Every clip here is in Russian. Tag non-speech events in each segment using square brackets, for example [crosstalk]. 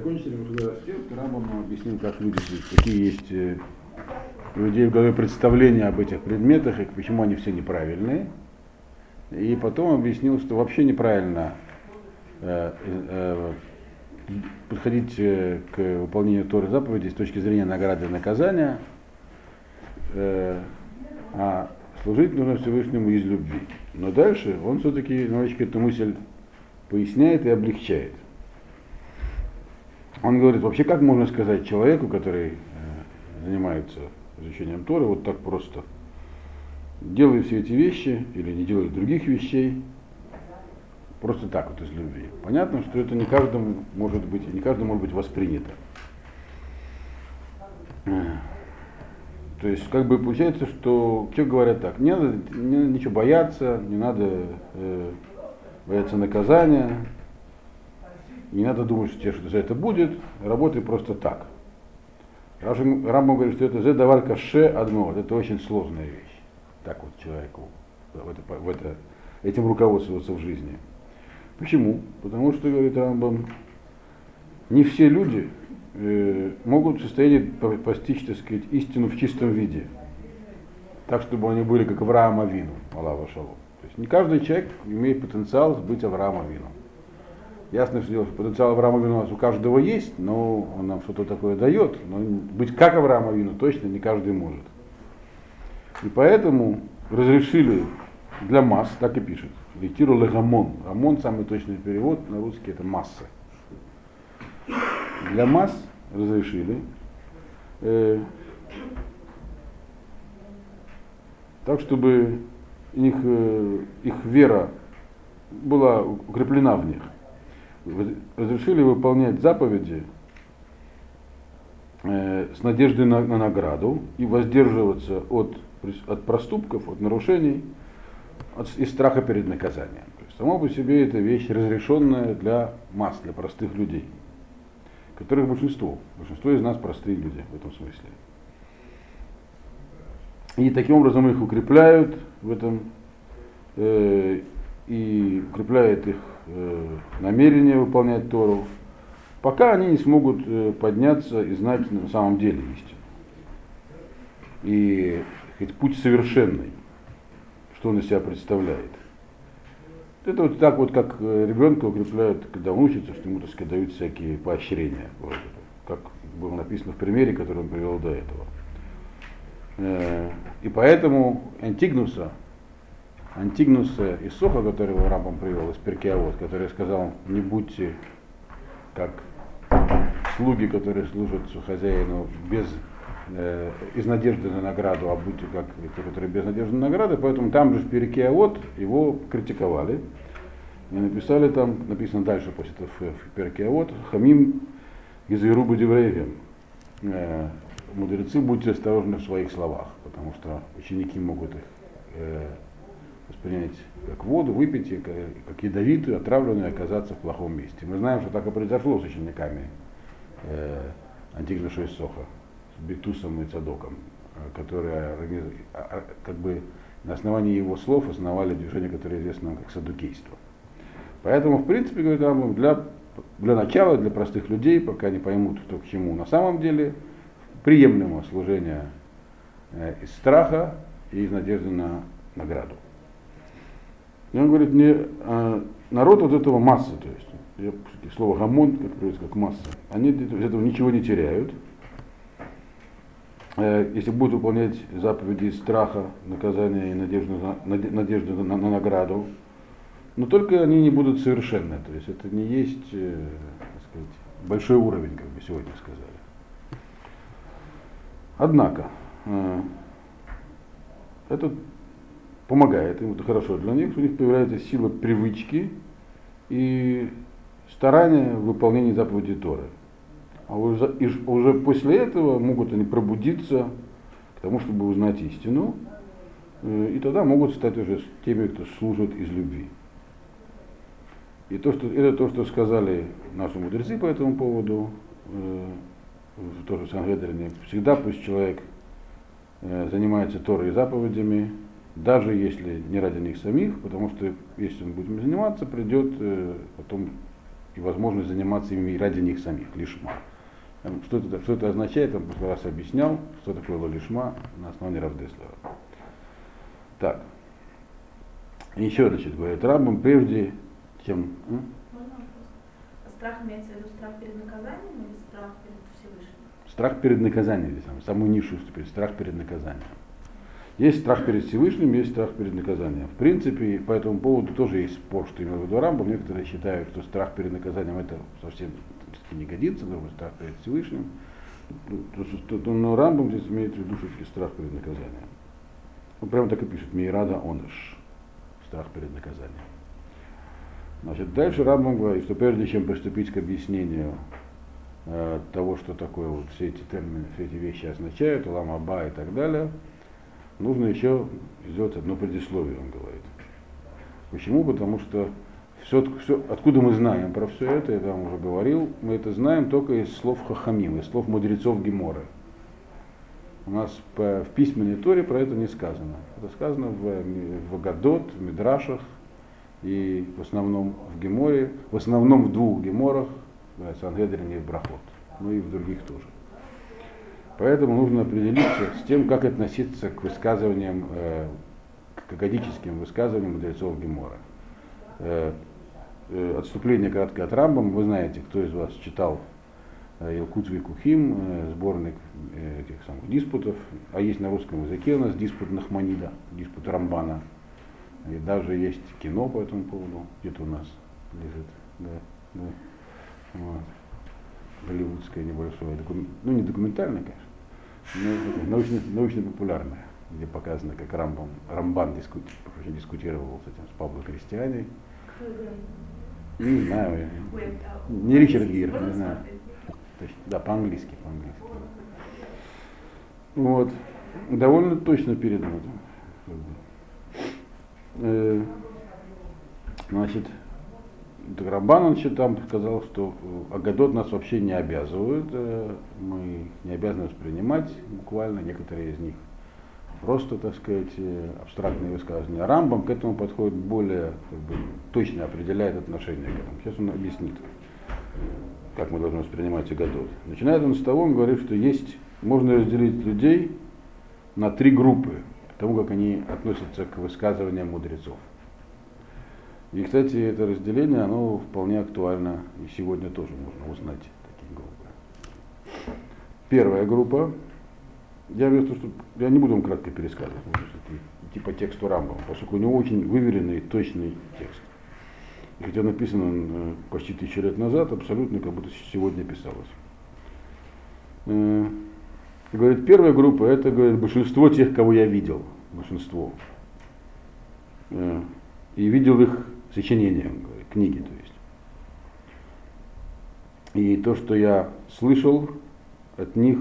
закончили мы уже раздел, Рамбам объяснил, как люди, какие есть э, у людей в голове представления об этих предметах и почему они все неправильные. И потом объяснил, что вообще неправильно э, э, подходить э, к выполнению Торы заповедей с точки зрения награды и наказания, э, а служить нужно Всевышнему из любви. Но дальше он все-таки немножечко эту мысль поясняет и облегчает. Он говорит, вообще как можно сказать человеку, который э, занимается изучением Торы, вот так просто, делай все эти вещи или не делай других вещей, просто так вот из любви. Понятно, что это не каждому может быть, не каждому может быть воспринято. То есть, как бы получается, что что говорят так, не надо, не надо ничего бояться, не надо э, бояться наказания, не надо думать, что тебе что-то за это будет, работай просто так. Рамбам говорит, что это задавар каше одно, это очень сложная вещь. Так вот человеку в это, в это, этим руководствоваться в жизни. Почему? Потому что, говорит Рамбам, не все люди э, могут в состоянии постичь, так сказать, истину в чистом виде. Так, чтобы они были как Авраам Авину, Аллаху Шалом. То есть не каждый человек имеет потенциал быть Авраамом Авину. Ясно, что потенциал Авраама Вину у нас у каждого есть, но он нам что-то такое дает. Но быть как Авраама Вину точно не каждый может. И поэтому разрешили для масс, так и пишет, литиру легамон. Рамон самый точный перевод на русский это масса. Для масс разрешили. Э, так, чтобы их, э, их вера была укреплена в них разрешили выполнять заповеди э, с надеждой на, на награду и воздерживаться от, от проступков, от нарушений от, из страха перед наказанием. То есть само по себе это вещь разрешенная для масс, для простых людей, которых большинство. Большинство из нас простые люди в этом смысле. И таким образом их укрепляют в этом э, и укрепляет их намерение выполнять Тору, пока они не смогут э, подняться и знать на самом деле истину. И сказать, путь совершенный, что он из себя представляет. Это вот так вот, как э, ребенка укрепляют, когда он учится, что ему, так сказать, дают всякие поощрения. Вот, как было написано в примере, который он привел до этого. И поэтому Антигнуса Антигнуса и Соха, которого Рамбам привел из Перкиавод, который сказал, не будьте как слуги, которые служат хозяину без, э, из надежды на награду, а будьте как те, которые без надежды на награду, поэтому там же в Перкиавод его критиковали. И написали там, написано дальше после этого в Перкиавод, Хамим из Ирубы Деврейвем. Э, мудрецы, будьте осторожны в своих словах, потому что ученики могут их э, воспринять как воду, выпить, ее, как ядовитую, отравленную, и оказаться в плохом месте. Мы знаем, что так и произошло с учениками э, Антигнаша и Соха, с Бетусом и Цадоком, э, которые а, а, как бы на основании его слов основали движение, которое известно как садукейство. Поэтому, в принципе, говорит, для, для начала, для простых людей, пока не поймут, что к чему на самом деле, приемлемо служение э, из страха и из надежды на награду. И он говорит, мне а, народ от этого масса, то есть я, слово гамон, как переводится, как масса, они от этого ничего не теряют. Э, если будут выполнять заповеди страха, наказания и надежды на, надежды на, на награду, но только они не будут совершенны. То есть это не есть э, сказать, большой уровень, как бы сегодня сказали. Однако, э, этот помогает им, это хорошо для них, у них появляется сила привычки и старания в выполнении заповедей Торы. А уже, и уже после этого могут они пробудиться к тому, чтобы узнать истину, э, и тогда могут стать уже теми, кто служит из любви. И то, что, это то, что сказали наши мудрецы по этому поводу, э, тоже в Сангедрине, всегда пусть человек э, занимается Торой и заповедями, даже если не ради них самих, потому что если он будет заниматься, придет э, потом и возможность заниматься ими ради них самих, лишма. Что это, что это означает, я в прошлый раз объяснял, что такое лишма на основании Равдеслера. Так. Еще, значит, говорит, рабам прежде, чем... Страх имеется в виду страх перед наказанием или страх перед Всевышним? Страх перед наказанием, здесь, самую низшую ступень, страх перед наказанием. Есть страх перед Всевышним, есть страх перед наказанием. В принципе, по этому поводу тоже есть спор, что имел в виду Рамбам. Некоторые считают, что страх перед наказанием это совсем не годится, потому что страх перед Всевышним. Но Рамбам здесь имеет в виду все-таки страх перед наказанием. Он прямо так и пишет, Мейрада оныш, страх перед наказанием. Значит, дальше Рамбам говорит, что прежде чем приступить к объяснению э, того, что такое вот все эти термины, все эти вещи означают, ламаба и так далее, нужно еще сделать одно предисловие, он говорит. Почему? Потому что все, все, откуда мы знаем про все это, я вам уже говорил, мы это знаем только из слов Хахамим, из слов мудрецов Геморы. У нас в письменной Торе про это не сказано. Это сказано в, в Гадот, в Мидрашах и в основном в Геморе, в основном в двух Геморах, в Сангедрине и в Брахот, ну и в других тоже. Поэтому нужно определиться с тем, как относиться к высказываниям, э, к акадическим высказываниям мудрецов Гемора. Э, э, отступление краткое от Рамбам. Вы знаете, кто из вас читал э, Илкут Викухим, э, сборник э, этих самых диспутов. А есть на русском языке у нас диспут Нахманида, диспут Рамбана. И даже есть кино по этому поводу, где-то у нас лежит. Да, да. Вот. Голливудское небольшое, ну не документальное, конечно научно-популярная, где показано, как Рамбам, Рамбан дискути, дискутировал с этим, с Пабло Кристиани. Не знаю, не Ричард Гир, не знаю. Да, по-английски, по-английски. Вот. Довольно точно передано. Э, значит, Рамбан он там сказал, что э, Агадот нас вообще не обязывают, э, мы не обязаны воспринимать буквально некоторые из них. Просто, так сказать, э, абстрактные высказывания. Рамбам к этому подходит более как бы, точно определяет отношение к этому. Сейчас он объяснит, как мы должны воспринимать Агадот. Начинает он с того, он говорит, что есть, можно разделить людей на три группы, тому, как они относятся к высказываниям мудрецов. И, кстати, это разделение, оно вполне актуально и сегодня тоже можно узнать такие группы. Первая группа, я вместо, что я не буду вам кратко пересказывать, типа тексту Рамбова, поскольку у него очень выверенный, точный текст. И хотя написано он э, почти тысячу лет назад, абсолютно как будто сегодня писалось. Э, говорит, первая группа, это говорит, большинство тех, кого я видел, большинство. Э, и видел их сочинения, книги, то есть. И то, что я слышал от них,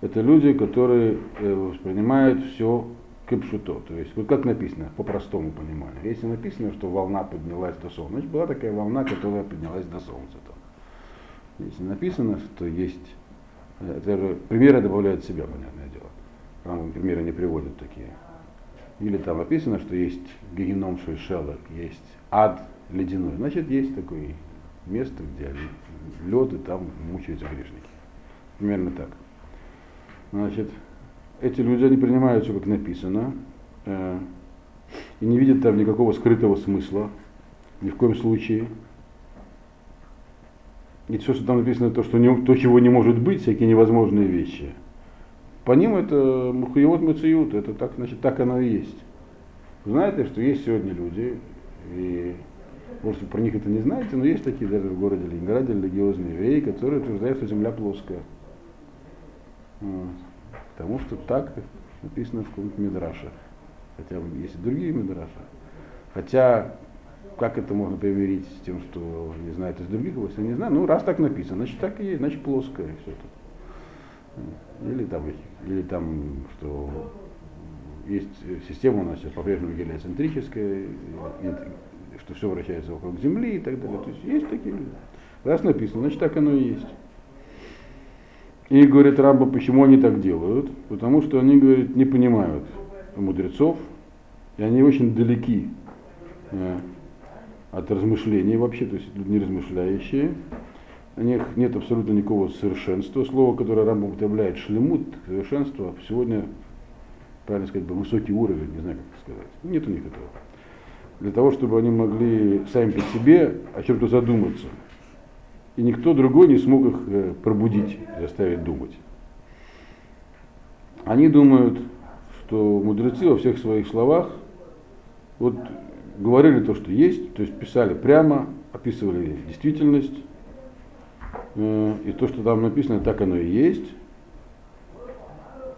это люди, которые э, воспринимают все кипшуто, то есть вот как написано, по простому пониманию. Если написано, что волна поднялась до солнца, значит была такая волна, которая поднялась до солнца. То. Если написано, что есть, э, это же примеры добавляют себя, понятное дело. Там примеры не приводят такие. Или там написано, что есть геном шелок, есть ад ледяной. Значит, есть такое место, где лед, и там мучаются грешники. Примерно так. Значит, эти люди, они принимают все, как написано, э, и не видят там никакого скрытого смысла, ни в коем случае. И все, что там написано, то, что не, то, чего не может быть, всякие невозможные вещи – по ним это мухиот мациют, это так, значит, так оно и есть. Знаете, что есть сегодня люди, и может про них это не знаете, но есть такие даже в городе Ленинграде религиозные евреи, которые утверждают, что земля плоская. Вот. Потому что так написано в каком-то Мидраше. Хотя есть и другие Мидраши. Хотя, как это можно примирить с тем, что не знают из других областей, не знаю. Ну, раз так написано, значит так и есть, значит плоская все это. Или там, или там, что есть система у нас сейчас по-прежнему гелиоцентрическая, что все вращается вокруг Земли и так далее. То есть есть такие люди. Раз написано, значит так оно и есть. И говорит Рамба, почему они так делают? Потому что они, говорит, не понимают мудрецов, и они очень далеки э, от размышлений вообще, то есть люди не размышляющие. У них нет абсолютно никакого совершенства. Слово, которое Рамбам употребляет, шлемут, совершенство, сегодня, правильно сказать, высокий уровень, не знаю, как сказать. Нет у них этого. Для того, чтобы они могли сами по себе о чем-то задуматься. И никто другой не смог их э, пробудить, заставить думать. Они думают, что мудрецы во всех своих словах вот говорили то, что есть, то есть писали прямо, описывали действительность, и то, что там написано, так оно и есть.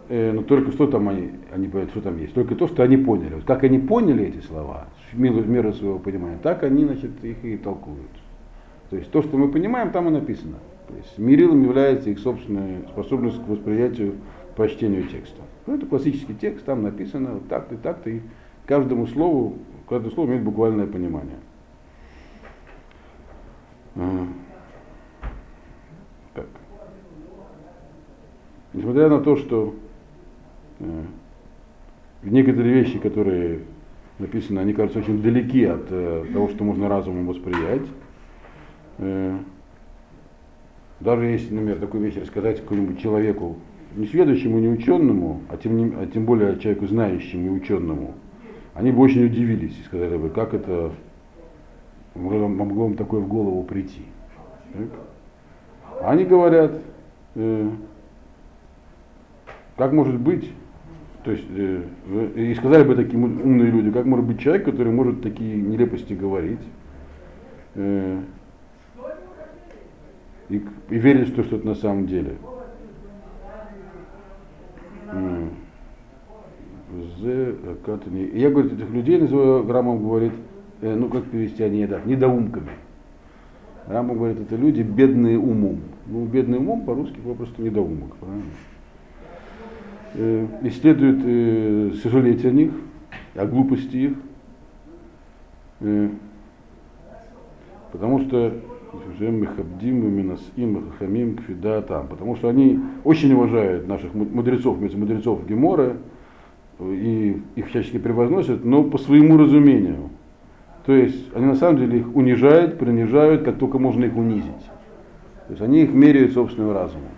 Э, но только что там они, они понимают, что там есть, только то, что они поняли. Вот как они поняли эти слова, в меру, своего понимания, так они, значит, их и толкуют. То есть то, что мы понимаем, там и написано. То есть мерилом является их собственная способность к восприятию, по чтению текста. Ну, это классический текст, там написано вот так-то и так-то, и каждому слову Каждое слово имеет буквальное понимание. Несмотря на то, что э, некоторые вещи, которые написаны, они кажутся очень далеки от э, того, что можно разумом восприять. Э, даже если, например, такую вещь рассказать какому-нибудь человеку, не сведущему, не ученому, а тем, не, а тем более человеку знающему и ученому, они бы очень удивились и сказали бы, как это могло, им такое в голову прийти. Так? Они говорят, э, как может быть, то есть, э, и сказали бы такие умные люди, как может быть человек, который может такие нелепости говорить, э, и, и верить, что, что это на самом деле. Катани. Я, говорю, этих людей называю, Рамам говорит, э, ну как перевести они, да, недоумками. Рамам говорит, это люди бедные умом. Ну, бедный умом по-русски попросту недоумок, правильно? Э, и следует э, сожалеть о них, о глупости их, э, потому что потому что они очень уважают наших мудрецов, мудрецов Гемора, и их всячески превозносят, но по своему разумению. То есть они на самом деле их унижают, принижают, как только можно их унизить. То есть они их меряют собственным разумом.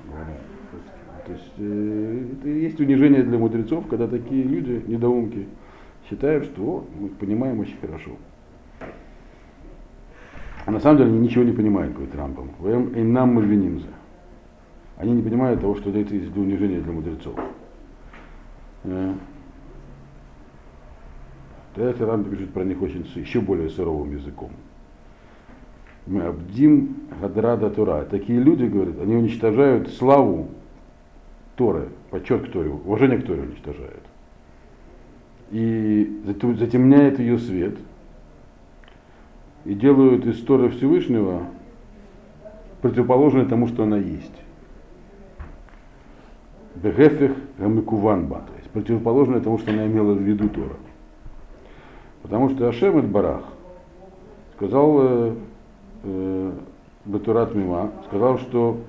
То есть э, это есть унижение для мудрецов, когда такие люди, недоумки, считают, что о, мы понимаем очень хорошо. А на самом деле они ничего не понимают, говорит Рамбам. И нам мы винимся. Они не понимают того, что это есть для унижения для мудрецов. Э, Тогда Рам пишет про них очень еще более суровым языком. Мы абдим гадрада Тура. Такие люди, говорят, они уничтожают славу Торы, почет к Торе, уважение к Торе уничтожают. И затемняет ее свет. И делают из Торы Всевышнего противоположное тому, что она есть. Бегефех гамикуванба, то есть противоположное тому, что она имела в виду Тора. Потому что Ашем Барах сказал э, э, Батурат Мима, сказал, что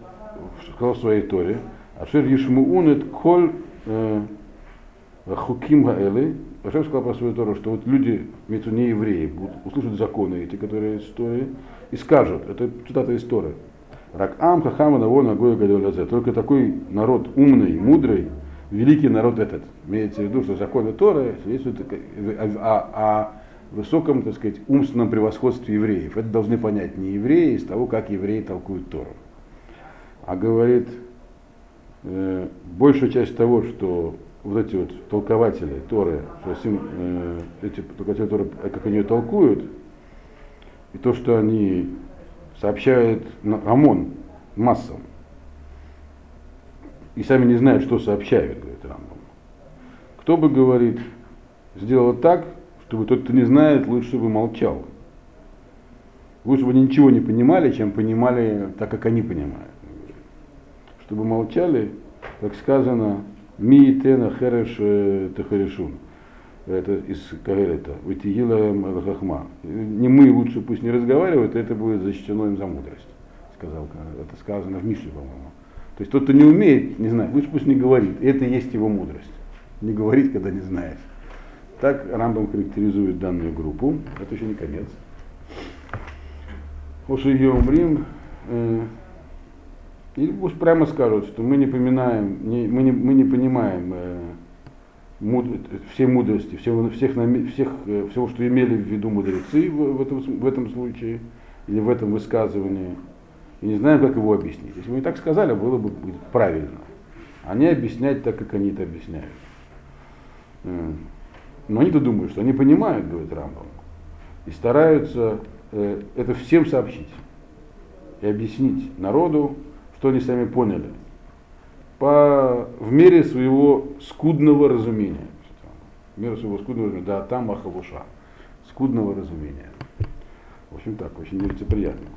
сказал в своей Торе, Ашер Ешмуунет Коль э, Хуким Гаэлы, Ашем сказал про свою Тору, что вот люди, имеются не евреи, будут услышать законы эти, которые из Торы, и скажут, это цитата из Торы, Рак Ам Хахама Навона Гоя Гадолязе, только такой народ умный, мудрый, великий народ этот. Имеется в виду, что законы Торы свидетельствуют о, о высоком, так сказать, умственном превосходстве евреев. Это должны понять не евреи из того, как евреи толкуют Тору. А говорит, э, большая часть того, что вот эти вот толкователи Торы, что сим, э, эти толкователи Торы, как они ее толкуют, и то, что они сообщают ОМОН массам, и сами не знают, что сообщают, говорит Рамбам. Кто бы, говорит, сделал так, чтобы тот, кто не знает, лучше бы молчал. Лучше бы они ничего не понимали, чем понимали так, как они понимают. Чтобы молчали, как сказано, ми тена хереш э, тахарешун. Это из Кагелета. Витигила хахма. Не мы лучше пусть не разговаривают, это будет защищено им за мудрость. Сказал, это сказано в Мишле, по-моему. То есть тот, кто не умеет, не знает, лучше пусть не говорит. Это и есть его мудрость. Не говорить, когда не знаешь. Так Рамбам характеризует данную группу. Это еще не конец. Оши ее умрим, э, или пусть прямо скажут, что мы не поминаем, не, мы, не, мы не понимаем э, муд, всей мудрости, всего, всех, всех, э, всего, что имели в виду мудрецы в, в, этом, в этом случае, или в этом высказывании, и не знаем, как его объяснить. Если бы мы так сказали, было бы правильно. Они объяснять так, как они это объясняют. Э, но они-то думают, что они понимают, говорит Рамбам, и стараются э, это всем сообщить и объяснить народу, что они сами поняли, по, в мере своего скудного разумения. В мере своего скудного разумения, да, там Махавуша, скудного разумения. В общем так, очень нелицеприятно.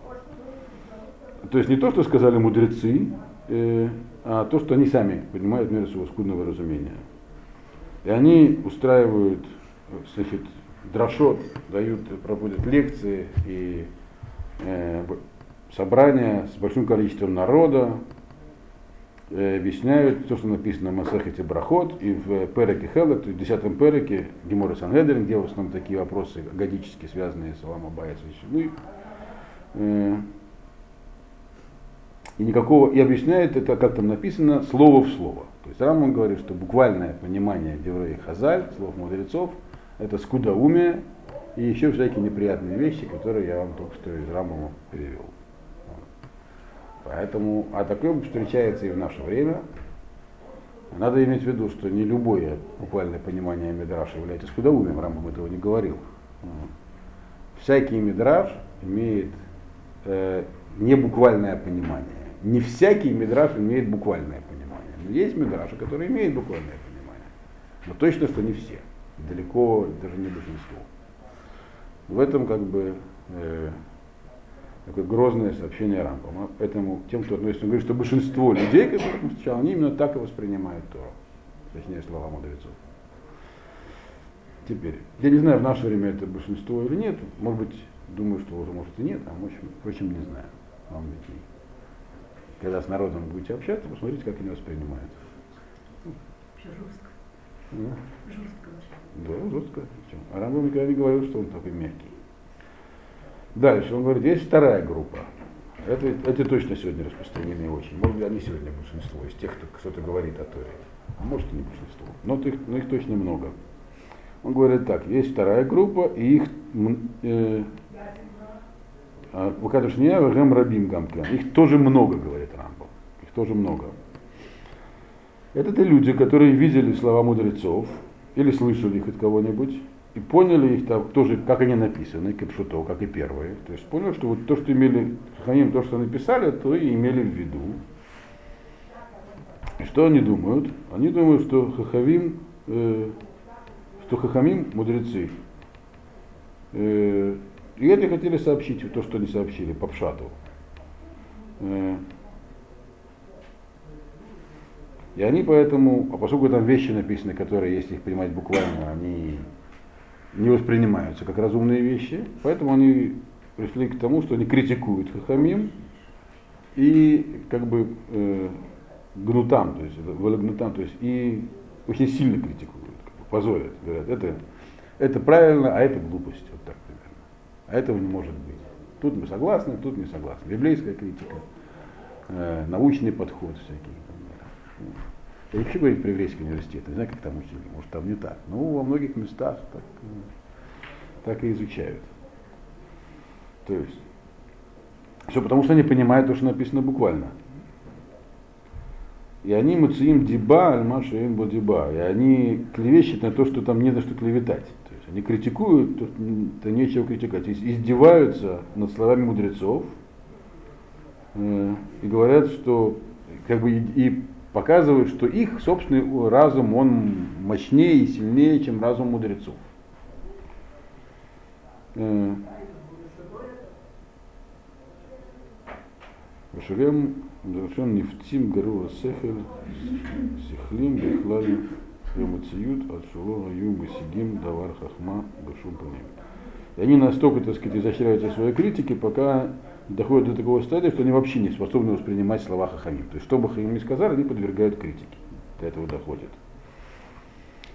То есть не то, что сказали мудрецы, э, а то, что они сами понимают в мере своего скудного разумения. И они устраивают, значит, дрошот, дают, проводят лекции и э, собрания с большим количеством народа, э, объясняют то, что написано в Масахете Брахот и в Переке Хелек, в 10 Переке Гемора Сангедрин, где в основном такие вопросы годически связанные с Алама Баяс и э, и никакого, и объясняет это, как там написано, слово в слово. То есть Рамон говорит, что буквальное понимание Деврея Хазаль, слов мудрецов, это скудоумие и еще всякие неприятные вещи, которые я вам только что из Рамбама перевел. Поэтому, а такое встречается и в наше время. Надо иметь в виду, что не любое буквальное понимание Мидраша является скудоумием, Рамбам этого не говорил. Всякий Мидраш имеет э, небуквальное понимание. Не всякий Мидраш имеет буквальное понимание. Но есть Мидраши, которые имеют буквальное понимание. Но точно, что не все. Далеко даже не большинство. В этом как бы э, такое грозное сообщение Рампама. Поэтому тем, кто относится, он говорит, что большинство людей, которых он встречал, они именно так и воспринимают Тору. Точнее, слова мудрецов. Теперь, я не знаю, в наше время это большинство или нет. Может быть, думаю, что уже может и нет, а может, впрочем, не знаю. Вам ведь Когда с народом будете общаться, посмотрите, как они воспринимают. Жестко. Да? Жестко. Да, жестко. А Рамбам никогда не говорил, что он такой мягкий. Дальше он говорит, есть вторая группа. Это, эти точно сегодня распространены очень. Может быть, они сегодня большинство из тех, кто что-то говорит о Торе. А может и не большинство. Но их, но их точно много. Он говорит так, есть вторая группа, и их э, Выкадыш не Гэм Рабим Гамклян. Их тоже много, говорит Рамбо. Их тоже много. Это те люди, которые видели слова мудрецов или слышали их от кого-нибудь, и поняли их так, тоже, как они написаны, капшуто, как и первые. То есть поняли, что вот то, что имели, Хахамим, то, что написали, то и имели в виду. И что они думают? Они думают, что Хахавим, э, что Хахамим мудрецы. Э, и это хотели сообщить, то, что они сообщили, по Пшату. Э, и они поэтому, а поскольку там вещи написаны, которые, если их принимать буквально, они не воспринимаются как разумные вещи, поэтому они пришли к тому, что они критикуют Хахамим и как бы э, гнутам, то есть гнутам, то есть и очень сильно критикуют, как бы позорят, говорят, это, это правильно, а это глупость, вот так примерно. А этого не может быть. Тут мы согласны, тут не согласны. Библейская критика, э, научный подход всякий. Я вообще говорю про еврейский университет, не знаю, как там учили, может там не так. Но во многих местах так, так и изучают. То есть, все потому что они понимают то, что написано буквально. И они муциим диба, альмаша им бодиба. И они клевещут на то, что там не за что клеветать. То есть они критикуют, то, то нечего критиковать. Издеваются над словами мудрецов э, и говорят, что как бы и, и показывают, что их собственный разум, он мощнее и сильнее, чем разум мудрецов. Шагем Дашен Нефтим Гаруа Сехер Сихлим Бехлаль Йомациют от Шулона Юм Сидим Давар Хахма Гашум И они настолько, так сказать, изощряются в своей критике, пока доходят до такого стадия, что они вообще не способны воспринимать слова Хахамим. То есть, что бы Хахамим ни сказали, они подвергают критике. До этого доходят.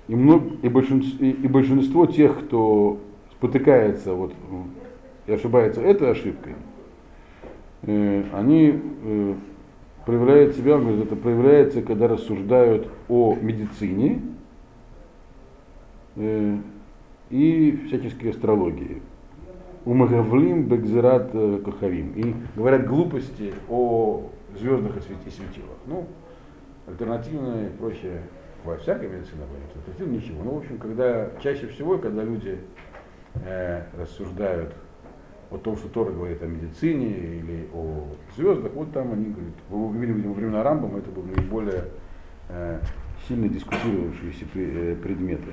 И, много, и, большинство, и, и большинство тех, кто спотыкается вот, и ошибается этой ошибкой, э, они э, проявляют себя, он это проявляется, когда рассуждают о медицине э, и всяческой астрологии. Умагавлим бекзерат э, кахавим. И говорят глупости о звездах и свети- светилах. Ну, альтернативные, проще, во всякой медицине альтернативно ничего. Ну, в общем, когда чаще всего, когда люди э, рассуждают о том, что Тора говорит о медицине или о звездах, вот там они говорят, вы увидели, видимо, времена Рамбама, это были наиболее э, сильно дискутировавшиеся э, предметы.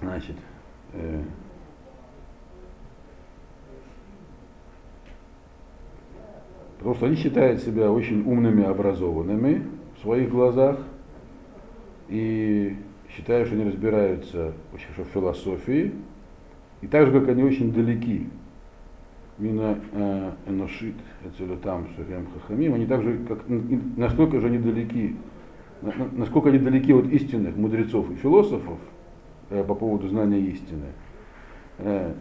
Значит, э, потому что они считают себя очень умными, образованными в своих глазах и считают, что они разбираются очень в философии, и так же, как они очень далеки. Мина э, Эношит, там Шахем Хахамим, они также, как, настолько же они далеки, на- на- насколько они далеки от истинных мудрецов и философов э, по поводу знания истины, э,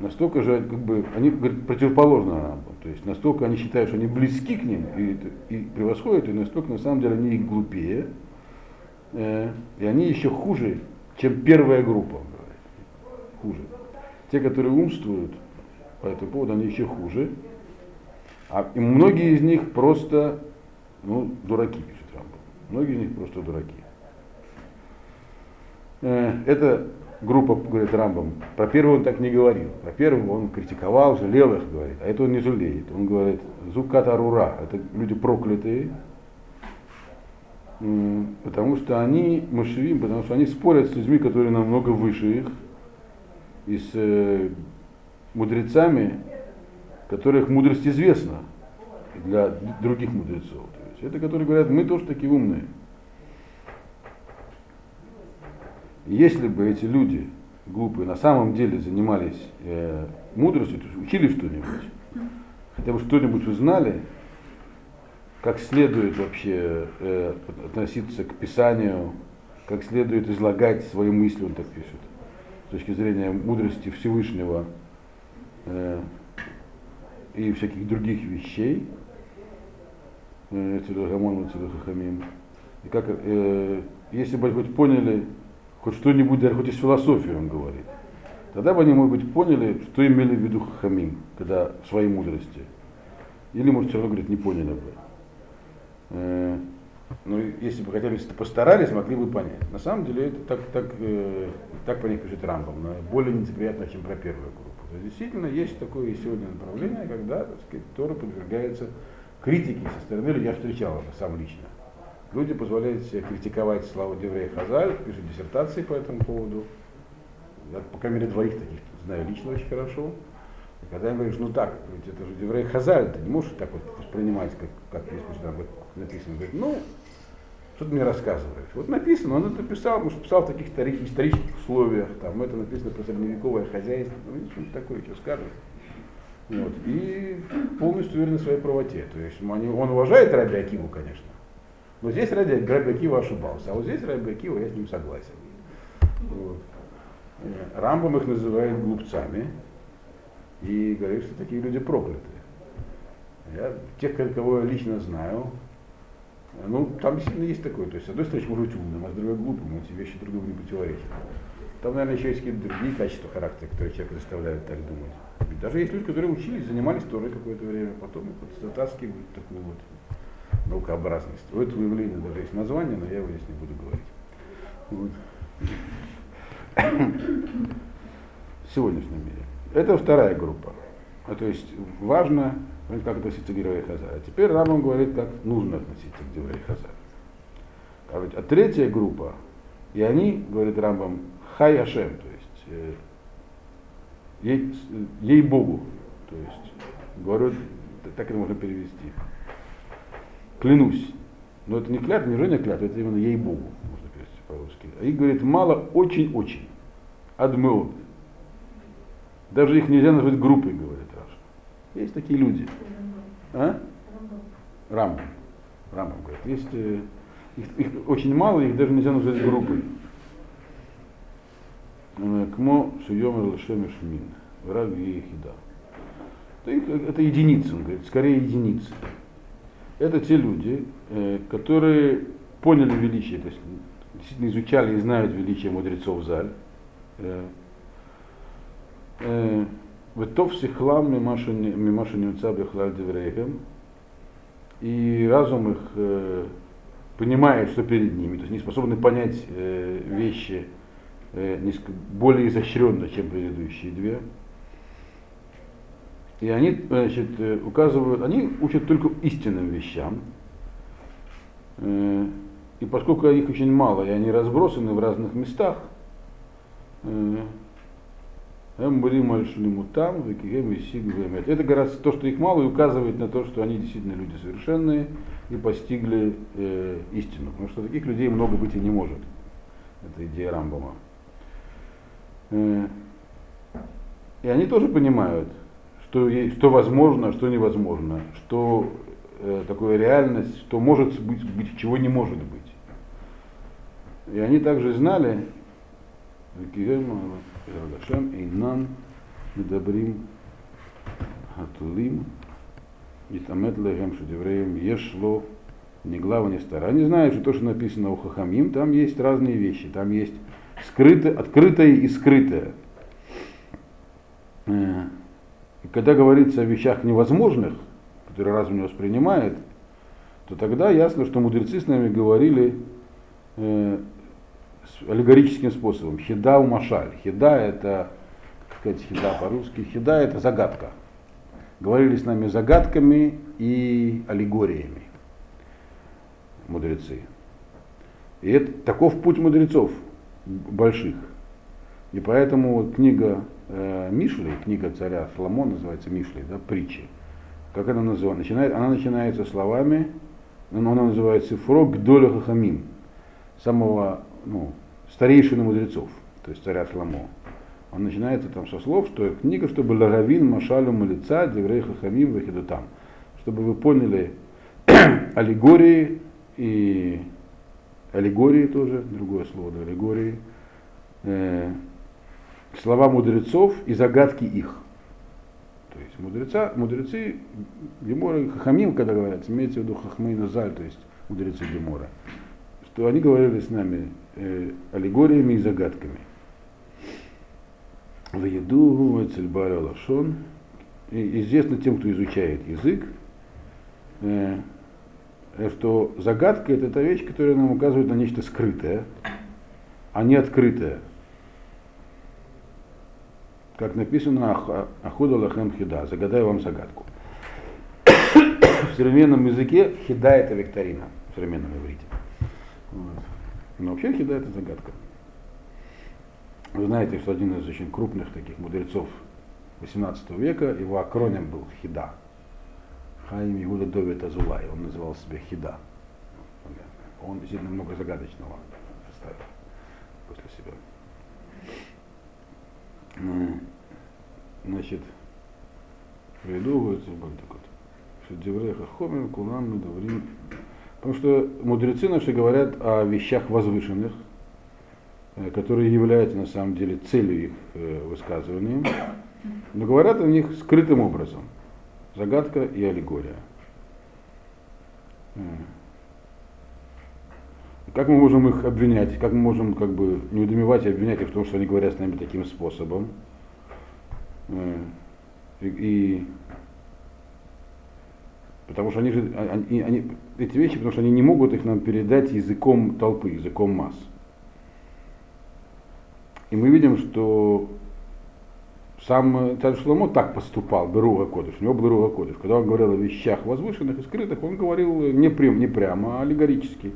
настолько же как бы, они говорят, противоположно Рамбам. То есть настолько они считают, что они близки к ним и, и превосходят, и настолько на самом деле они их глупее, э, и они еще хуже, чем первая группа. Хуже. Те, которые умствуют по этому поводу, они еще хуже. А и многие из них просто ну, дураки, пишет Рамбам. Многие из них просто дураки. Э, Это группа, говорит Рамбам, про первого он так не говорил. Про первого он критиковал, жалел их, говорит. А это он не жалеет. Он говорит, зуката рура, это люди проклятые, потому что они мышевим, потому что они спорят с людьми, которые намного выше их, и с э, мудрецами, которых мудрость известна для других мудрецов. То есть это которые говорят, мы тоже такие умные. Если бы эти люди глупые на самом деле занимались э, мудростью, то есть учили что-нибудь, хотя бы что-нибудь узнали, как следует вообще э, относиться к Писанию, как следует излагать свои мысли, он так пишет, с точки зрения мудрости Всевышнего э, и всяких других вещей, э. И как, э, если бы хоть поняли хоть что-нибудь, даже хоть из философии он говорит, тогда бы они, может быть, поняли, что имели в виду Хахамим, когда в своей мудрости. Или, может, все равно, говорит, не поняли бы. Э, ну, если бы хотя бы постарались, могли бы понять. На самом деле это так, так, э, так по них пишет Рамбам, но более нецеприятно, чем про первую группу. То есть, действительно есть такое сегодня направление, когда так сказать, Тора подвергается критике со стороны. Я встречал это сам лично. Люди позволяют себе критиковать славу Деврея Хазаль, пишут диссертации по этому поводу. Я, по крайней мере, двоих таких знаю лично очень хорошо. И когда им говоришь, ну так, ведь это же Деврей Хазаль, ты не можешь так вот воспринимать, как, как есть там написано. Говорит, ну, что ты мне рассказываешь? Вот написано, он это писал, может, писал в таких истори- исторических условиях, там это написано про средневековое хозяйство, ну, что-то такое, что скажет. Вот. И полностью уверен в своей правоте. То есть он уважает Раби Акиву, конечно. Но здесь Раби, Раби Акива ошибался, а вот здесь Раби Акива я с ним согласен. Вот. Рамбам их называет глупцами и говорит, что такие люди проклятые. Я, тех, кого я лично знаю, ну, там действительно есть такое. То есть, с одной стороны, может быть умным, а с другой глупым, эти вещи друг другу не противоречат. Там, наверное, еще есть какие-то другие качества характера, которые человека заставляют так думать. Ведь даже есть люди, которые учились, занимались Торой какое-то время, потом их вот затаскивают такую вот наукообразность. У этого явления даже есть название, но я его здесь не буду говорить. Вот. В сегодняшнем мире. Это вторая группа. А то есть важно, как относиться к Деврей Хазар. А теперь Рамон говорит, как нужно относиться к Деврей Хазар. А, ведь, а третья группа, и они, говорит Рамбам, хай Ашем, то есть э, ей, ей Богу. То есть, говорю, так это можно перевести. Клянусь. Но это не клятва, не жена клятва, это именно ей Богу, можно перевести по-русски. А их, говорит, мало, очень-очень. Адмеот. Даже их нельзя назвать группой, говорит Раша. Есть такие люди. А? Рамбам. Рамбам говорит. Есть, э, их, их очень мало, их даже нельзя назвать группой. Э, Кмо Шуйом Шемиш Мин. Враг Ехида. Это единицы, он говорит, скорее единицы. Это те люди, э, которые поняли величие, то есть действительно изучали и знают величие мудрецов Заль. Э, Ветов сихлам мимаша немца бехлаль деврейхем. И разум их э, понимает, что перед ними, то есть не способны понять э, вещи э, более изощренно, чем предыдущие две. И они значит, э, указывают, они учат только истинным вещам. Э, и поскольку их очень мало, и они разбросаны в разных местах, э, Эм там, это гораздо то, что их мало, и указывает на то, что они действительно люди совершенные и постигли э, истину. Потому что таких людей много быть и не может. Это идея Рамбома. Э, и они тоже понимают, что, что возможно, что невозможно, что э, такое реальность, что может быть, быть, чего не может быть. И они также знали, Эйнан Медабрим Хатулим Итамет Лехем Шедевреем Ешло ни глава, ни стара. Они знают, что то, что написано у Хахамим, там есть разные вещи. Там есть скрытое, открытое и скрытое. И когда говорится о вещах невозможных, которые разум не воспринимает, то тогда ясно, что мудрецы с нами говорили аллегорическим способом. Хида у машаль. Хида это, как сказать, хида по-русски, хида это загадка. Говорили с нами загадками и аллегориями мудрецы. И это таков путь мудрецов больших. И поэтому книга э, Мишли, книга царя Соломона называется Мишли, да, притчи. Как она называется? Начинает, она начинается словами, она называется Фрог Доля Хахамим, самого ну, старейшины мудрецов, то есть царя Шламо. Он начинается там со слов, что книга, чтобы лагавин, машалю, малица, деврей хахамим, там. Чтобы вы поняли [clears throat] аллегории и аллегории тоже, другое слово, да, аллегории, э, слова мудрецов и загадки их. То есть мудреца, мудрецы Гемора Хахамим, когда говорят, имеется в виду Хахмейна Заль, то есть мудрецы Гемора, что они говорили с нами э, аллегориями и загадками. В еду Цельбаля Лашон. Известно тем, кто изучает язык, э, что загадка это та вещь, которая нам указывает на нечто скрытое, а не открытое. Как написано Ахуда Лахем Хида, загадай вам загадку. В современном языке хида это викторина, в современном иврите. Вот. Но вообще хида это загадка. Вы знаете, что один из очень крупных таких мудрецов 18 века, его акроним был Хида. Хаим Игуда Довид Азулай, он называл себя Хида. Он действительно много загадочного оставил после себя. Ну, значит, приведу такой, что Девреха Хомин, Кулам, Медаврим, Потому что мудрецы наши говорят о вещах возвышенных, э, которые являются на самом деле целью их э, высказывания, но говорят о них скрытым образом. Загадка и аллегория. Как мы можем их обвинять, как мы можем как бы не удумевать и обвинять их в том, что они говорят с нами таким способом. Э, и, и Потому что они же, а, они, они, эти вещи, потому что они не могут их нам передать языком толпы, языком масс. И мы видим, что сам царь Шломо так поступал, Беруга Кодыш, у него был Беруга Кодыш. Когда он говорил о вещах возвышенных и скрытых, он говорил не, прям, не прямо, а аллегорически.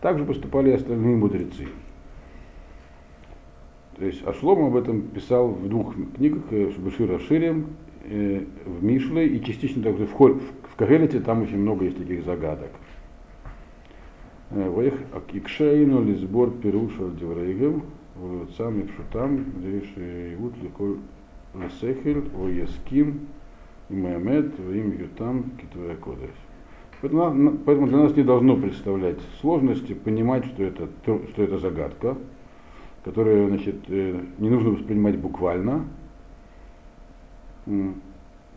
Так же поступали и остальные мудрецы. То есть Ашлом об этом писал в двух книгах, э, Башира Ширем, э, в Мишле и частично также в, Кагелите там очень много есть таких загадок. Вех Акикшейну Лизбор Перуша Деврейгем, сами пшутам, здесь Игут Ликоль Лесехель, Оеским, и Маямед, им Ютам, Китвая Кодеш. Поэтому для нас не должно представлять сложности понимать, что это, что это загадка, которую значит, э, не нужно воспринимать буквально,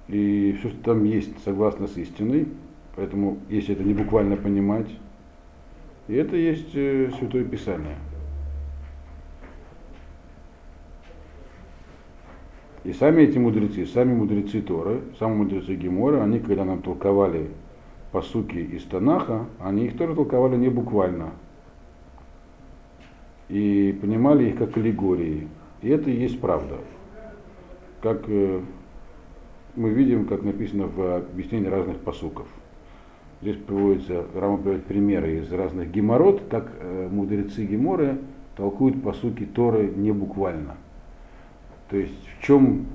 и все, что там есть, согласно с истиной, поэтому если это не буквально понимать, и это есть э, Святое Писание. И сами эти мудрецы, сами мудрецы Торы, сами мудрецы Гемора, они, когда нам толковали посуки из Танаха, они их тоже толковали не буквально. И понимали их как аллегории. И это и есть правда. Как э, мы видим, как написано в объяснении разных посуков. Здесь приводится, Рама приводит примеры из разных геморрот, как э, мудрецы геморы толкуют посуки Торы не буквально. То есть в чем,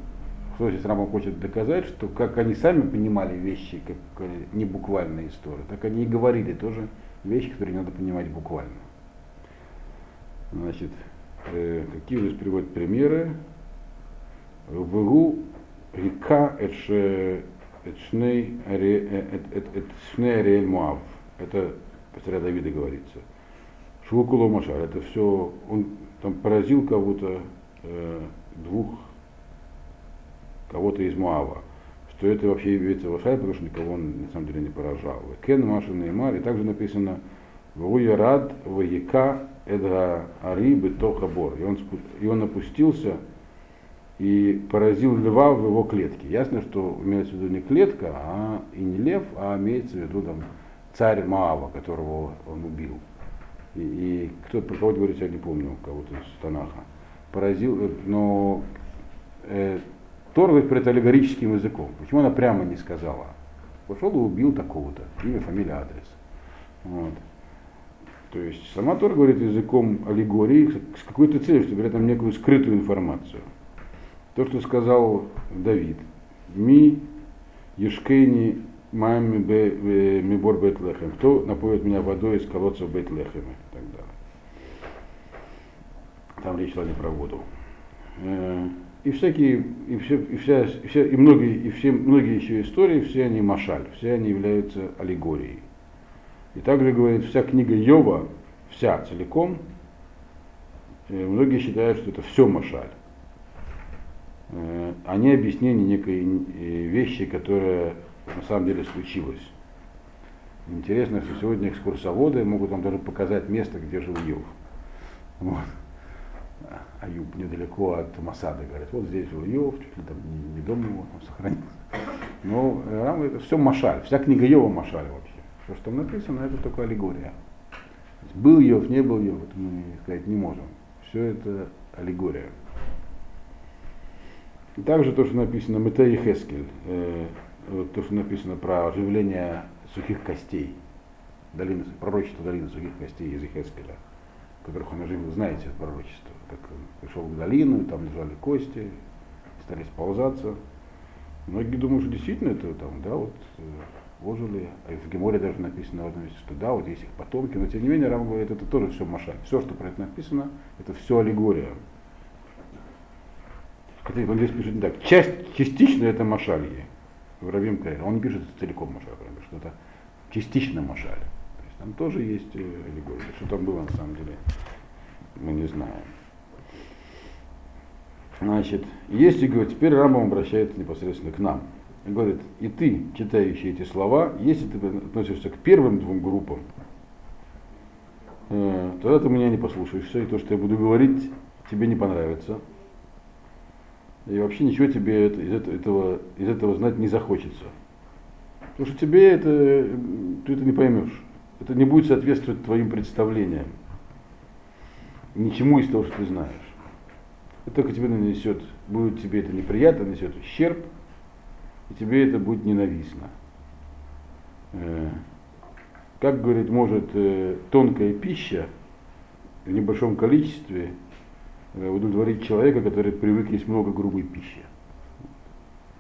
что здесь Рама хочет доказать, что как они сами понимали вещи, как э, не буквальные истории, так они и говорили тоже вещи, которые надо понимать буквально. Значит, э, какие здесь приводят примеры? Вгу река Эчней Ариэль Муав. Это по царя Давида говорится. Швукуло Машар. Это все, он там поразил кого-то, э, двух, кого-то из Муава. Что это вообще является Вашай, потому что никого он на самом деле не поражал. Кен Маша Неймар. И также написано Вуярад Ваека Эдга Ари Бетоха Бор. И он, и он опустился и поразил льва в его клетке. Ясно, что имеется в виду не клетка, а и не лев, а имеется в виду там царь Маава, которого он убил. И, и кто-то про кого говорит, я не помню, кого-то из Танаха. Поразил, э, но э, Тор говорит про аллегорическим языком. Почему она прямо не сказала? Пошел и убил такого-то, имя, фамилия, адрес. Вот. То есть сама Тор говорит языком аллегории с какой-то целью, чтобы при этом некую скрытую информацию. То, что сказал Давид. Ми Ешкейни Мами Мибор Бетлехем. Кто напоит меня водой из колодца Бетлехема и так далее. Там речь шла не про воду. И всякие, и все, и вся, и, вся, и многие, и все, многие еще истории, все они машаль, все они являются аллегорией. И также говорит, вся книга Йова, вся целиком, э, многие считают, что это все машаль. Э, они объяснение некой э, вещи, которая на самом деле случилась. Интересно, что сегодня экскурсоводы могут вам даже показать место, где жил Юв. Вот. Аюб недалеко от Масада, говорит, вот здесь жил Йов, чуть ли там не, не дом его там сохранился. Но э, это все Машаль, вся книга Йова Машаль вообще. Все, что там написано, это только аллегория. Был Йов, не был Йов, это мы сказать не можем. Все это аллегория. И также то, что написано Метей Хескель, э, то, что написано про оживление сухих костей, долины, пророчество долины сухих костей из Хескеля, которых он оживил, знаете это пророчество, он пришел в долину, там лежали кости, стали сползаться. Многие думают, что действительно это там, да, вот э, ожили, а в Геморе даже написано в одном месте, что да, вот есть их потомки, но тем не менее Рам говорит, это тоже все машаль. Все, что про это написано, это все аллегория. Хотя он здесь пишет не так. Часть, частично это Машалье. Равим Каэр. Он не пишет целиком Машаль, что это частично Машаль. То есть там тоже есть э, аллегория. Что там было на самом деле, мы не знаем. Значит, если, говорит, теперь Рамбам обращается непосредственно к нам. Он говорит, и ты, читающий эти слова, если ты относишься к первым двум группам, э, тогда ты меня не послушаешься, и то, что я буду говорить, тебе не понравится. И вообще ничего тебе из, этого, из этого знать не захочется. Потому что тебе это, ты это не поймешь. Это не будет соответствовать твоим представлениям. Ничему из того, что ты знаешь. Это только тебе нанесет, будет тебе это неприятно, нанесет ущерб, и тебе это будет ненавистно. Э, как говорит, может э, тонкая пища в небольшом количестве Э, удовлетворить человека, который привык есть много грубой пищи.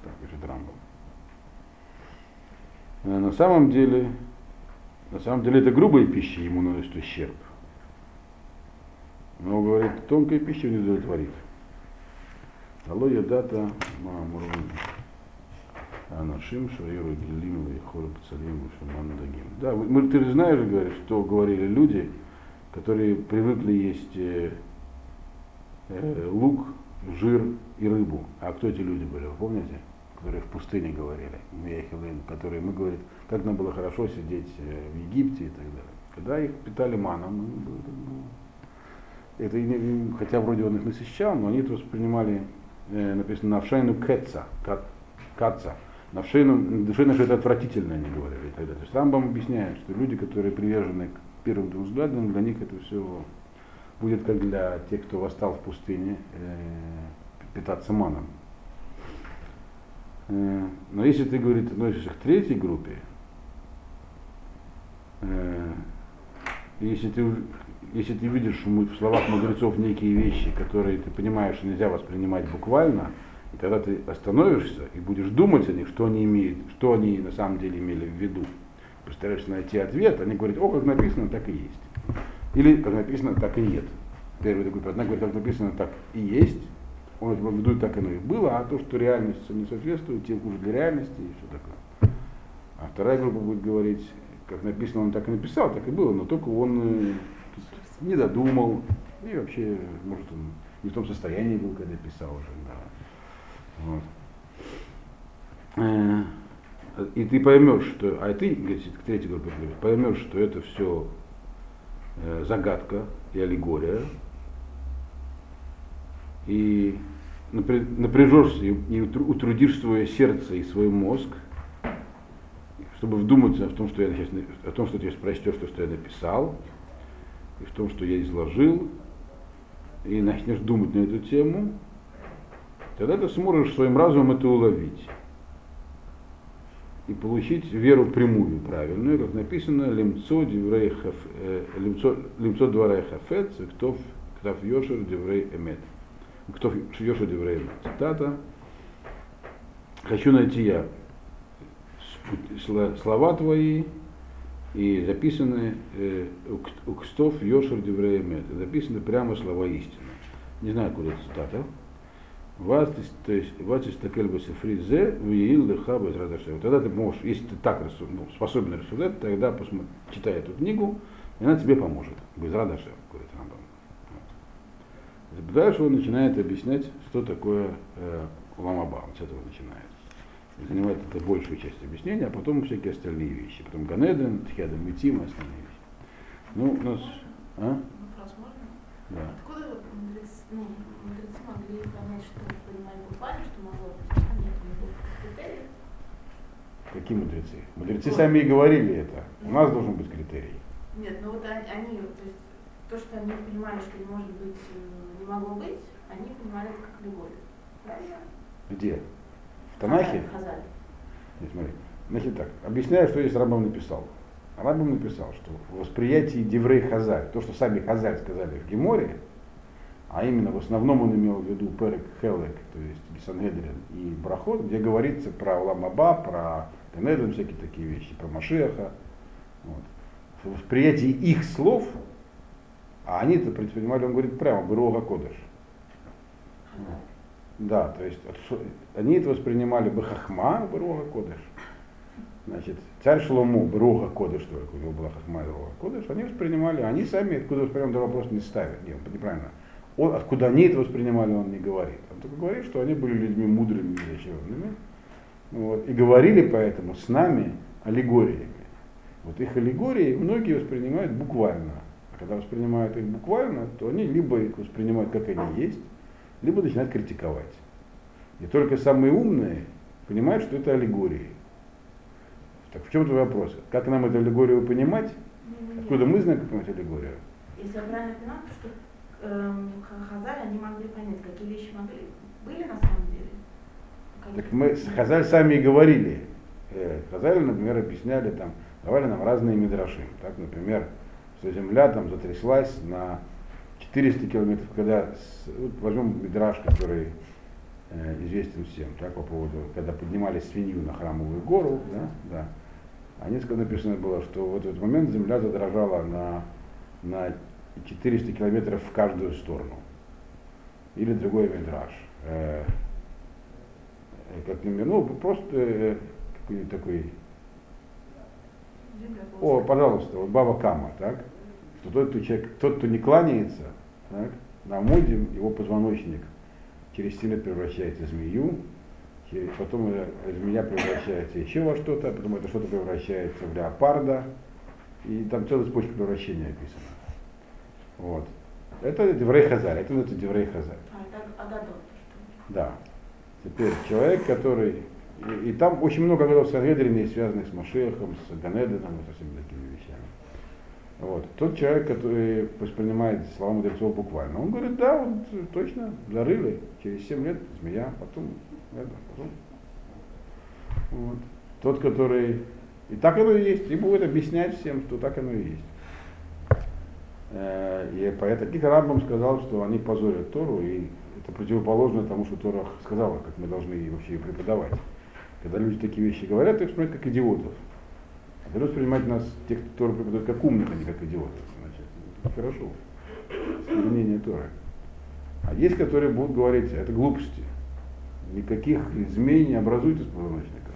Так Рамбов. Э, на самом деле, на самом деле это грубая пища ему наносит ущерб. Но говорит, тонкая пища не удовлетворит. Алло ядата маамурун. Анашим шаиру гелим и хору пацалим дагим. Да, мы, ты знаешь, говоришь, что говорили люди, которые привыкли есть э, э, лук, жир и рыбу. А кто эти люди были, вы помните? которые в пустыне говорили, которые мы говорим, как нам было хорошо сидеть э, в Египте и так далее. Когда их питали маном, ну, это, хотя вроде он их насыщал, но они это воспринимали, написано, навшайну кэца, каца, навшайну, душевно, что это отвратительно, они говорили. Тогда. То есть Рамбам объясняет, что люди, которые привержены к первым двум взглядам, для них это все будет как для тех, кто восстал в пустыне, э, питаться маном. Э, но если ты, говорит, относишься к третьей группе, э, если ты, если ты видишь в словах мудрецов некие вещи, которые ты понимаешь, что нельзя воспринимать буквально, и тогда ты остановишься и будешь думать о них, что они имеют, что они на самом деле имели в виду. Постараешься найти ответ, они говорят, о, как написано, так и есть. Или как написано, так и нет. Первый такой, одна говорит, как написано, так и есть, он имел в виду, так оно и было, а то, что реальность не соответствует, тем хуже для реальности и все такое. А вторая группа будет говорить, как написано, он так и написал, так и было, но только он э, не додумал, и вообще, может, он не в том состоянии был, когда писал уже. Да. Вот. Э, и ты поймешь, что, а ты, к третьей группе, поймешь, что это все э, загадка и аллегория, и напряжешься и утрудишь свое сердце и свой мозг, чтобы вдуматься в том, что я о том, что ты прочтешь, то, что я написал, и в том, что я изложил, и начнешь думать на эту тему, тогда ты сможешь своим разумом это уловить и получить веру прямую, правильную, как написано, למצוא דברי э, למצוא דברי חפץ, כתוב כתוב יושר דברי אמת כתוב יושר דברי אמת. Цитата. Хочу найти я слова твои и записаны э, у Кстов Йошер Девреемет. Записаны прямо слова истины. Не знаю, куда цитата. Вас, то есть, вас из такельба сефризе, в Еил леха Вот Тогда ты можешь, если ты так ну, способен рассуждать, тогда посмотри, читай эту книгу, и она тебе поможет. Без радашев, говорит Рамбам. Дальше он начинает объяснять, что такое э, ламаба. Он с этого начинает. Занимает это большую часть объяснения, а потом всякие остальные вещи. Потом Ганеден, Тхиаден Митим и остальные вещи. Ну, у нас... А? Вопрос можно? Да. Откуда мудрецы, ну, мудрецы могли понять, что понимать буквально, что могло быть? Что нет критериев? Какие мудрецы? Мудрецы вот. сами и говорили это. У нас должен быть критерий. Нет, ну вот они, то есть то, что они понимали, что не может быть, э, не могло быть, они понимали это как аллегорию. Правильно? Где? В Танахе? В Хазале. Нет, смотри. Значит так, объясняю, что здесь Рамбам написал. Рамбам написал, что в восприятии Деврей Хазаль, то, что сами Хазаль сказали в Геморе, а именно в основном он имел в виду Перек Хелек, то есть Гисангедрин и Брахот, где говорится про Ламаба, про Тенедрин, всякие такие вещи, про Машеха. Вот. В восприятии их слов а они это предпринимали, он говорит прямо, Бруга Кодыш. Да, то есть они это воспринимали бы хахма, Бруга Кодыш. Значит, царь Шлому, Бруга Кодыш, только у него была хахма и Бруга Кодыш, они воспринимали, они сами откуда воспринимали, вопрос не ставят. Нет, неправильно. Он, откуда они это воспринимали, он не говорит. Он только говорит, что они были людьми мудрыми и изощренными. Вот, и говорили поэтому с нами аллегориями. Вот их аллегории многие воспринимают буквально. Когда воспринимают их буквально, то они либо их воспринимают как они есть, либо начинают критиковать. И только самые умные понимают, что это аллегории. Так в чем твой вопрос? Как нам эту аллегорию понимать? Откуда мы знаем, как понимать аллегорию? Если я правильно понимаю, что э, Хазаль, они могли понять, какие вещи могли, были на самом деле. Какие так мы Хазаль сами и говорили. Э, Хазаль, например, объясняли там, давали нам разные мидраши. Так, например, что земля там затряслась на 400 километров, когда, вот возьмем Мидраж, который э, известен всем, так, по поводу, когда поднимали свинью на храмовую гору, да, да, а несколько написано было, что вот в этот момент земля задрожала на, на 400 километров в каждую сторону. Или другой Мидраж. Э, э как, ну, просто э, какой-нибудь такой о, пожалуйста, вот Баба Кама, так? Что тот, кто, человек, тот, кто не кланяется, так, на моде его позвоночник через 7 лет превращается в змею, потом змея превращается еще во что-то, потом это что-то превращается в леопарда, и там целая цепочка превращения описана. Вот. Это Деврей Хазарь, это называется Деврей Хазарь. А, это Агадот. Да. Теперь человек, который... И, и там очень много годов Сангедрины, связанных с Машехом, с Ганеденом, со всеми такими. Вот. Тот человек, который воспринимает слова мудрецов буквально, он говорит, да, вот точно, зарыли, через 7 лет змея, потом, это, потом. Вот. Тот, который... И так оно и есть, и будет объяснять всем, что так оно и есть. Э, и поэтому Кика Рамбам сказал, что они позорят Тору, и это противоположно тому, что Тора сказала, как мы должны вообще ее преподавать. Когда люди такие вещи говорят, их воспринимают как идиотов. А должны воспринимать нас, тех, кто преподают, как умных, а не как идиотов. Значит, хорошо. Изменение Торы. А есть, которые будут говорить, это глупости. Никаких змей не образуют из позвоночника.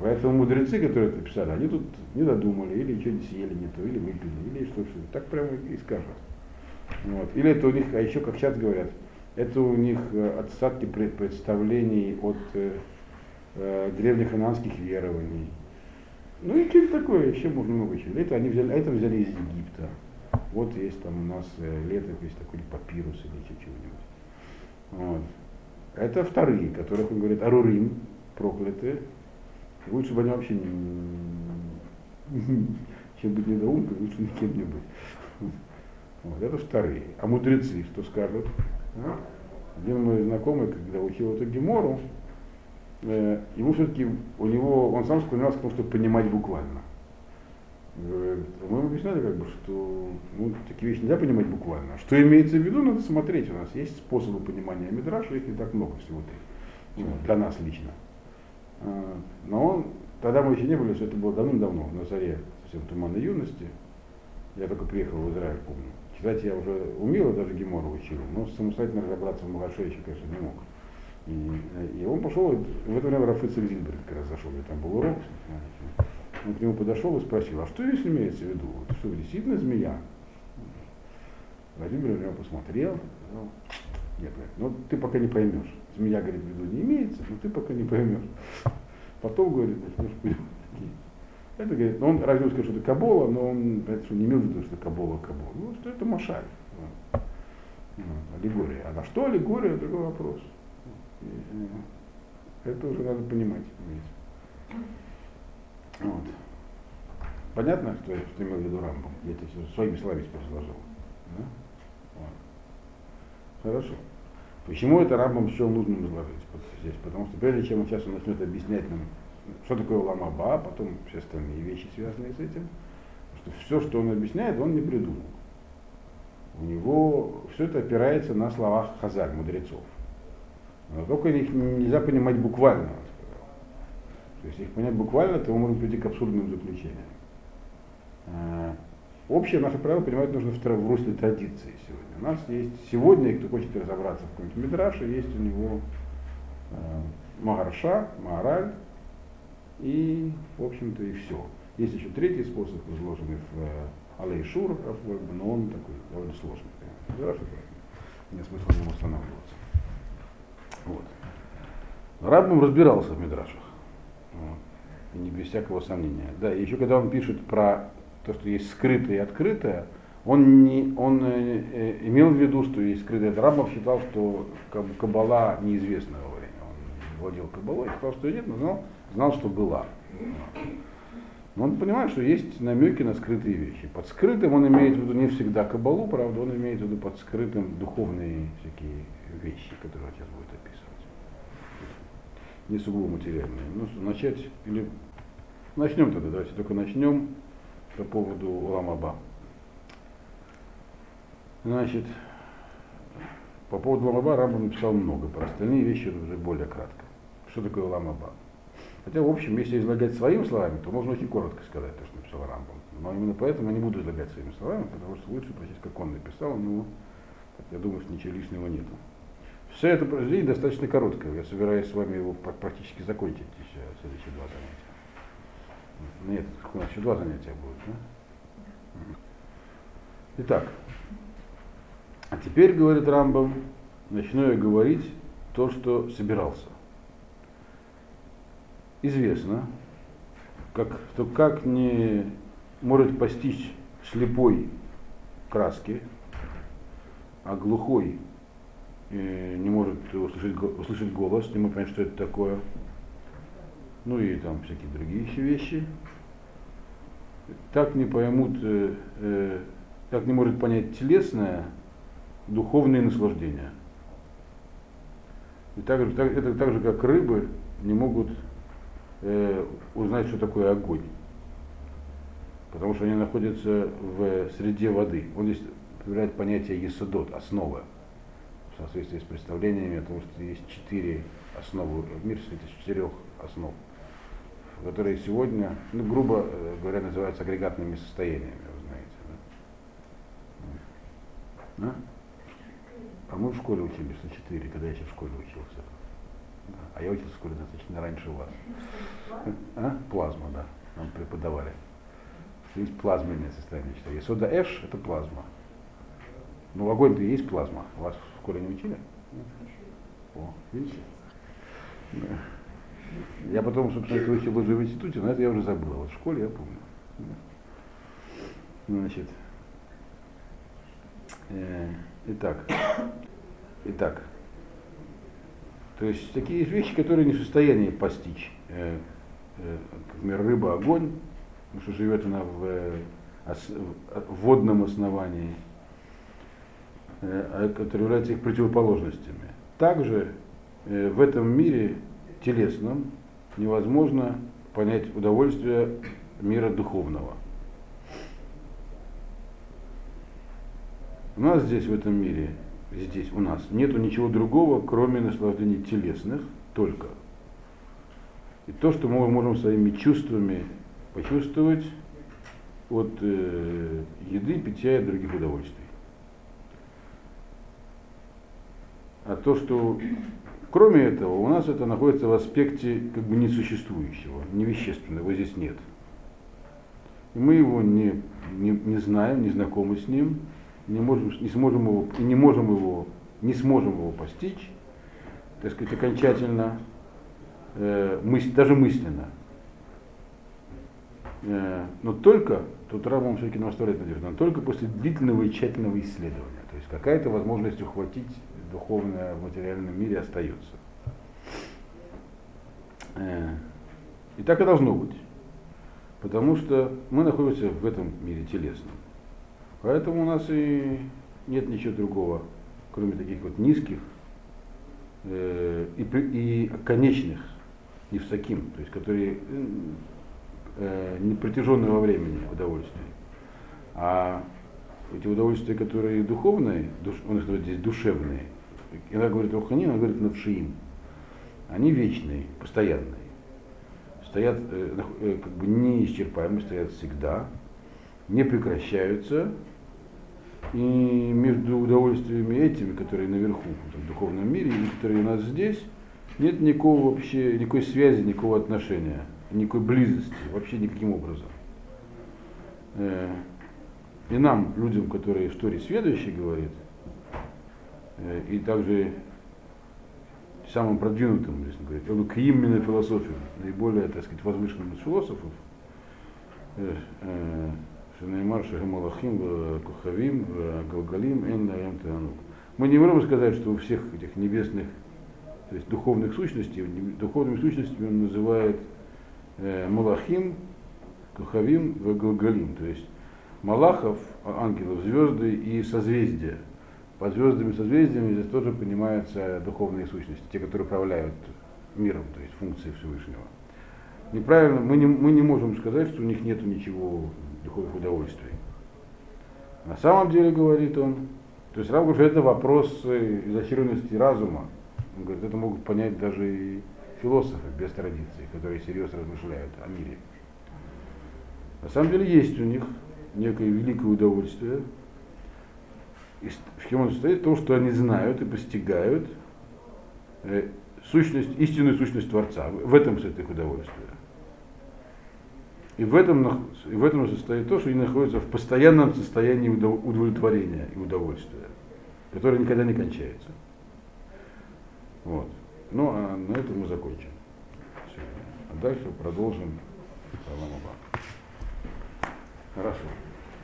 Поэтому мудрецы, которые это писали, они тут не додумали, или что-нибудь съели не то, или выпили, или что-то. Так прямо и скажут. Вот. Или это у них, а еще, как сейчас говорят, это у них э, отсадки представлений от э, э, древних ананских верований. Ну и что-то такое, еще можно много чего. Это они взяли, это взяли из Египта. Вот есть там у нас э, летопись, такой папирус или чего-нибудь. Вот. Это вторые, которых он говорит, Арурим, проклятые. Лучше бы они вообще не, [laughs] чем быть недоумкой, лучше никем не быть. Вот, это вторые. А мудрецы что скажут? А? Один мой знакомый, когда учил эту Гемору, ему все-таки, у него, он сам склонялся к тому, чтобы понимать буквально. Э, мы ему объясняли, как бы, что ну, такие вещи нельзя понимать буквально. Что имеется в виду, надо смотреть. У нас есть способы понимания Мидраша, их не так много всего три. Вот, для нас лично. А, но он, тогда мы еще не были, что это было давным-давно, на заре совсем туманной юности. Я только приехал в Израиль, помню. Читать я уже умел, даже Гемору учил, но самостоятельно разобраться в Малаше еще, конечно, не мог. И, он пошел, в это время Рафица Гринберг как раз зашел, и там был урок. Он к нему подошел и спросил, а что здесь имеется в виду? Это что, действительно змея? Владимир на него посмотрел, сказал, нет, говорит, ну ты пока не поймешь. Змея, говорит, в виду не имеется, но ты пока не поймешь. Потом, говорит, начнешь понимать. Это, говорит, ну, он разве сказал, что это Кабола, но он это, что не имел в виду, что Кабола Кабола. Ну, что это Машаль. Вот. Аллегория. А на что аллегория, другой вопрос. Это уже надо понимать. Вот. Понятно, что, что имел в виду Рамбом? Я это все своими словами теперь сложил. Да? Вот. Хорошо. Почему это Рамбом счел нужным изложить здесь? Потому что прежде чем он сейчас он начнет объяснять нам что такое ламаба, а потом все остальные вещи, связанные с этим. Что все, что он объясняет, он не придумал. У него все это опирается на словах хазар, мудрецов. Но только их нельзя понимать буквально, он сказал. То есть их понять буквально, то мы можем прийти к абсурдным заключениям. А, общее наше правило понимать нужно в русле традиции сегодня. У нас есть сегодня, кто хочет разобраться в каком-нибудь Мидраше, есть у него э, Магарша, Маораль, и, в общем-то, и все. Есть еще третий способ, изложенный в э, Алей Шур, но он такой довольно сложный. Хорошо, нет смысла на нем останавливаться. Вот. Раббам разбирался в Мидрашах. Вот. И не без всякого сомнения. Да, и еще когда он пишет про то, что есть скрытое и открытое, он, не, он э, э, имел в виду, что есть скрытое. Раббам считал, что Кабала неизвестного времени. Он владел Кабалой, сказал, что нет, но знал, знал, что была. Но он понимает, что есть намеки на скрытые вещи. Под скрытым он имеет в виду не всегда кабалу, правда, он имеет в виду под скрытым духовные всякие вещи, которые отец будет описывать. Не сугубо материальные. Ну, начать или начнем тогда, давайте только начнем по поводу Ламаба. Значит, по поводу Ламаба Рамбам написал много, про остальные вещи уже более кратко. Что такое Ламаба? Хотя, в общем, если излагать своими словами, то можно очень коротко сказать то, что написал Рамбам. Но именно поэтому я не буду излагать своими словами, потому что лучше прочесть, как он написал, но я думаю, что ничего лишнего нету. Все это произведение достаточно короткое. Я собираюсь с вами его практически закончить еще следующие два занятия. Нет, у нас еще два занятия будут. Да? Итак, а теперь, говорит Рамбам, начну я говорить то, что собирался. известно, как, что как не может постичь слепой краски, а глухой не может услышать, услышать голос, не может понять, что это такое. Ну и там всякие другие еще вещи. Так не поймут, э, э, так не может понять телесное, духовные наслаждения. И так, так, это так же, как рыбы не могут э, узнать, что такое огонь. Потому что они находятся в среде воды. Он здесь появляет понятие есодот, основа, соответствии с представлениями о том, что есть четыре основы, мир состоит из четырех основ, которые сегодня, ну, грубо э, говоря, называются агрегатными состояниями, вы знаете. Да? Да? А мы в школе учились на четыре, когда я еще в школе учился. А я учился в школе достаточно раньше вас. А? Плазма, да. Нам преподавали. Есть плазменное состояние. Считаю. Сода эш это плазма. Ну, огонь-то есть плазма. Вас в школе не учили? О, видите? Я потом, собственно, это учил уже в институте, но это я уже забыл. Вот в школе я помню. Значит, э, итак, итак, то есть такие вещи, которые не в состоянии постичь. Э, э, например, рыба, огонь, потому что живет она в, в водном основании, которые являются их противоположностями. Также э, в этом мире телесном невозможно понять удовольствие мира духовного. У нас здесь, в этом мире, здесь у нас, нету ничего другого, кроме наслаждений телесных, только. И то, что мы можем своими чувствами почувствовать от э, еды, питья и других удовольствий. А то, что кроме этого, у нас это находится в аспекте как бы несуществующего, невещественного, его здесь нет. И мы его не, не, не знаем, не знакомы с ним, не, можем, не сможем его, и не можем его, не сможем его постичь, так сказать, окончательно, э, мысль, даже мысленно. Э, но только, тут Рамон все-таки нам оставляет надежду, но только после длительного и тщательного исследования. То есть какая-то возможность ухватить духовное в материальном мире остается. Э, и так и должно быть. Потому что мы находимся в этом мире телесном. Поэтому у нас и нет ничего другого, кроме таких вот низких э, и, и конечных, не в таким, то есть которые э, не протяженные времени удовольствия. А эти удовольствия, которые духовные, душ, он их называет здесь душевные, когда говорит Рухани, он говорит навшиим, они вечные, постоянные. Стоят, э, э, как бы неисчерпаемы, стоят всегда, не прекращаются, и между удовольствиями этими, которые наверху, в духовном мире, и которые у нас здесь, нет никакого вообще, никакой связи, никакого отношения, никакой близости, вообще никаким образом. Э, и нам, людям, которые в Торе сведущие, говорит, и также самым продвинутым, если говорить, он к именно философию, наиболее, так сказать, возвышенным из философов, э, Шинаймар Шахамалахим, Кухавим, Галгалим, Эн Танук. Мы не можем сказать, что у всех этих небесных, то есть духовных сущностей, духовными сущностями он называет э, Малахим, Кухавим, Галгалим. То есть Малахов, ангелов, звезды и созвездия. Под звездами созвездиями здесь тоже понимаются духовные сущности, те, которые управляют миром, то есть функции Всевышнего. Неправильно, мы не, мы не можем сказать, что у них нет ничего духовных удовольствий. На самом деле, говорит он, то есть Рав это вопрос изощренности разума. Он говорит, это могут понять даже и философы без традиции, которые серьезно размышляют о мире. На самом деле есть у них некое великое удовольствие. В чем он состоит? То, что они знают и постигают э, сущность, истинную сущность Творца. В этом состоит их удовольствие. И в этом, и в этом состоит то, что они находятся в постоянном состоянии удовлетворения и удовольствия, которое никогда не кончается. Вот. Ну, а на этом мы закончим. Все. А дальше продолжим Хорошо.